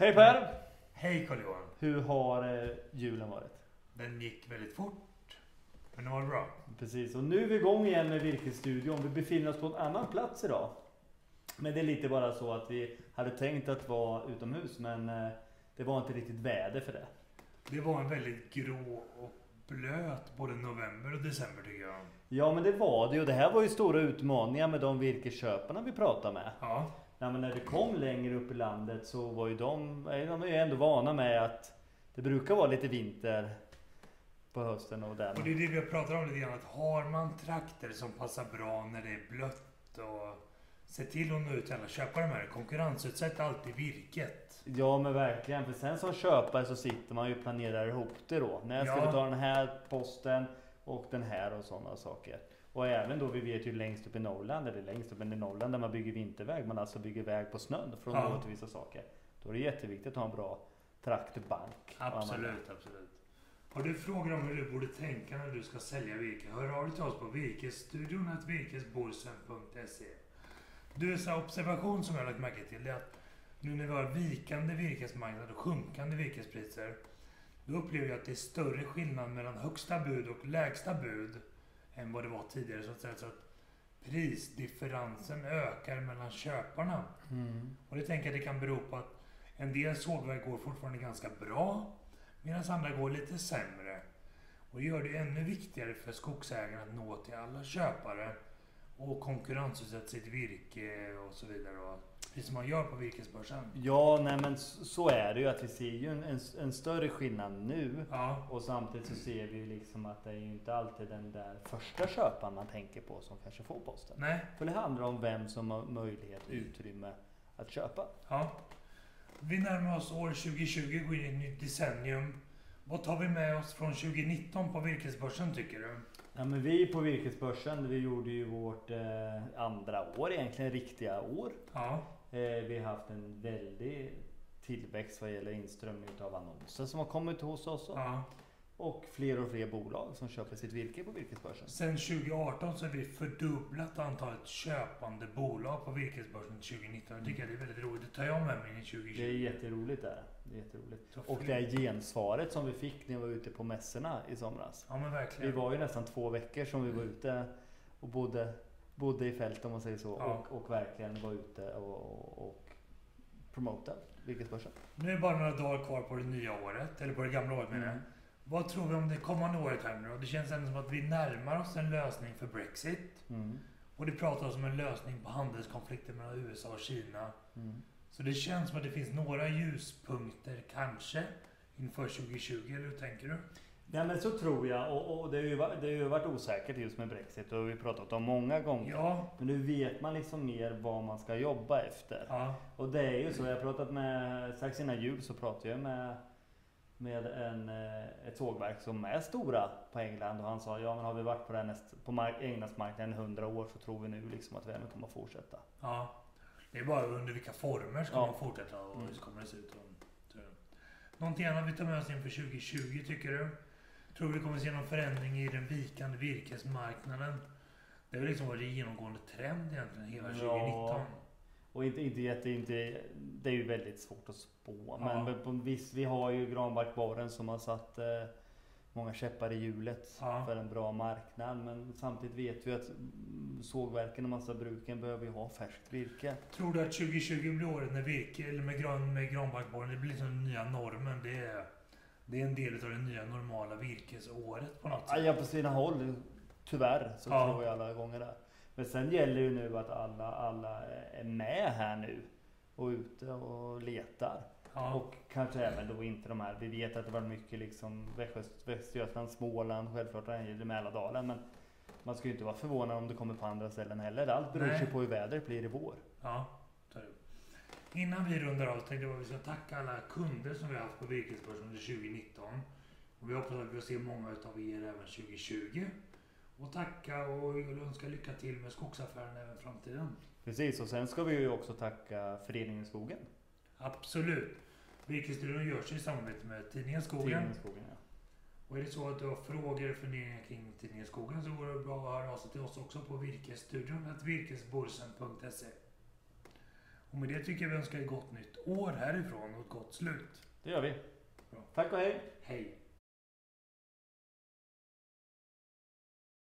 Hej Per! Hej Carl-Johan. Hur har eh, julen varit? Den gick väldigt fort. Men den var bra. Precis, och nu är vi igång igen med Virkesstudion. Vi befinner oss på en annan plats idag. Men det är lite bara så att vi hade tänkt att vara utomhus men eh, det var inte riktigt väder för det. Det var en väldigt grå och blöt både november och december tycker jag. Ja men det var det ju. Det här var ju stora utmaningar med de virkesköparna vi pratade med. Ja. Nej, men när det kom längre upp i landet så var ju de, de är ju ändå vana med att det brukar vara lite vinter på hösten och där. Och det är det vi har pratat om lite grann. Att har man trakter som passar bra när det är blött och se till att nå ut till alla köpare med det. Konkurrensutsätt alltid virket. Ja men verkligen, för sen som köpare så sitter man ju och planerar ihop det då. När ska Ja. vi ta den här posten och den här och sådana saker. Och även då, vi vet ju längst upp i Norrland, eller längst upp i Norrland där man bygger vinterväg, man alltså bygger väg på snön att Ja. till vissa saker. Då är det jätteviktigt att ha en bra traktorbank. Absolut, absolut. Har du frågor om hur du borde tänka när du ska sälja virke? Hör av dig till oss på virkesstudion virkesborsen.se. Du, så här observation som jag har lagt märke till det är att nu när vi har vikande virkesmarknad och sjunkande virkespriser då upplever jag att det är större skillnad mellan högsta bud och lägsta bud än vad det var tidigare så att säga. Så att prisdifferensen ökar mellan köparna. Mm. Och det tänker jag det kan bero på att en del sågverk går fortfarande ganska bra medan andra går lite sämre. Och det gör det ännu viktigare för skogsägarna att nå till alla köpare och konkurrensutsätta sitt virke och så vidare. Precis som man gör på virkesbörsen. Ja, nej men så är det ju att vi ser ju en, en, en större skillnad nu. Ja, Och samtidigt så ser vi ju liksom att det är ju inte alltid den där första köparen man tänker på som kanske får posten. nej, För det handlar om vem som har möjlighet och utrymme att köpa. ja. Vi närmar oss år 2020, går in i ett nytt decennium. Vad tar vi med oss från 2019 på virkesbörsen tycker du? Ja, men vi på virkesbörsen, vi gjorde ju vårt eh, andra år egentligen, riktiga år. Ja, vi har haft en väldig tillväxt vad gäller inströmning av annonser som har kommit hos oss. ja. Och fler och fler bolag som köper sitt virke på virkesbörsen. Sen 2018 så har vi fördubblat antalet köpande bolag på virkesbörsen till 2019. Jag tycker att det är väldigt roligt. Det tar jag med mig in i 2020. Det är jätteroligt där. Det är jätteroligt. Och det här gensvaret som vi fick när vi var ute på mässorna i somras. Ja men Vi verkligen. var ju nästan två veckor som vi var ute och bodde, bodde i fält om man säger så. Ja. Och, och verkligen var ute och, och, och promota virkesbörsen. Nu är det bara några dagar kvar på det nya året. Eller på det gamla året menar jag. Mm. Vad tror vi om det kommande året här nu då? Det känns ändå som att vi närmar oss en lösning för Brexit. Mm. Och det pratas om en lösning på handelskonflikten mellan USA och Kina. Mm. Så det känns som att det finns några ljuspunkter kanske inför 2020. Eller hur tänker du? Ja men så tror jag och, och det, har ju, det har ju varit osäkert just med Brexit och det har vi pratat om många gånger. Ja. Men nu vet man liksom mer vad man ska jobba efter. Ja. Och det är ju så, jag har pratat med, strax innan jul så pratade jag med, med en, eh, ett sågverk som är stora på England och han sa ja men har vi varit på, den näst, på mark, Englandsmarknaden i 100 år så tror vi nu liksom att vi även kommer att fortsätta. Ja. Det är bara under vilka former ska Ja. man fortsätta och Mm. hur kommer det se ut? Någonting annat vi tar med oss inför 2020 tycker du? Tror du vi kommer se någon förändring i den vikande virkesmarknaden? Det är väl liksom varit en genomgående trend egentligen hela 2019. Och inte, inte jätte, inte, det är ju väldigt svårt att spå. Men, Ja. men på viss, vi har ju granbarkborren som har satt eh, många käppar i hjulet Ja. för en bra marknad. Men samtidigt vet vi att sågverken och massabruken behöver ju ha färskt virke. Tror du att 2020 blir året när virke, eller med, gran, med granbarkborren, det blir liksom den nya normen? Det är, det är en del av det nya normala virkesåret på något sätt? Ja, på sina håll, tyvärr, så Ja. tror jag alla gånger där. Men sen gäller ju nu att alla, alla är med här nu och ute och letar. Ja. Och kanske även då inte de här, vi vet att det var mycket liksom Väst, Västergötland, Småland, självklart i Mälardalen. Men man ska ju inte vara förvånad om det kommer på andra ställen heller. Allt beror sig på hur vädret blir i vår. Ja. Innan vi rundar av tänkte jag att vi ska tacka alla kunder som vi har haft på Virkesbörsen under 2019. Och vi hoppas att vi får se många utav er även 2020. Och tacka och önska lycka till med skogsaffären även i framtiden. Precis, och sen ska vi ju också tacka Föreningen Skogen. Absolut. Virkesstudion görs i samarbete med tidningen Skogen. Tidningen Skogen ja. Och är det så att du har frågor och funderingar kring tidningen Skogen så går det bra att höra av sig till oss också på virkesstudion virkesborsen.se. Och med det tycker jag vi önskar ett gott nytt år härifrån och ett gott slut. Det gör vi. Bra. Tack och hej! Hej!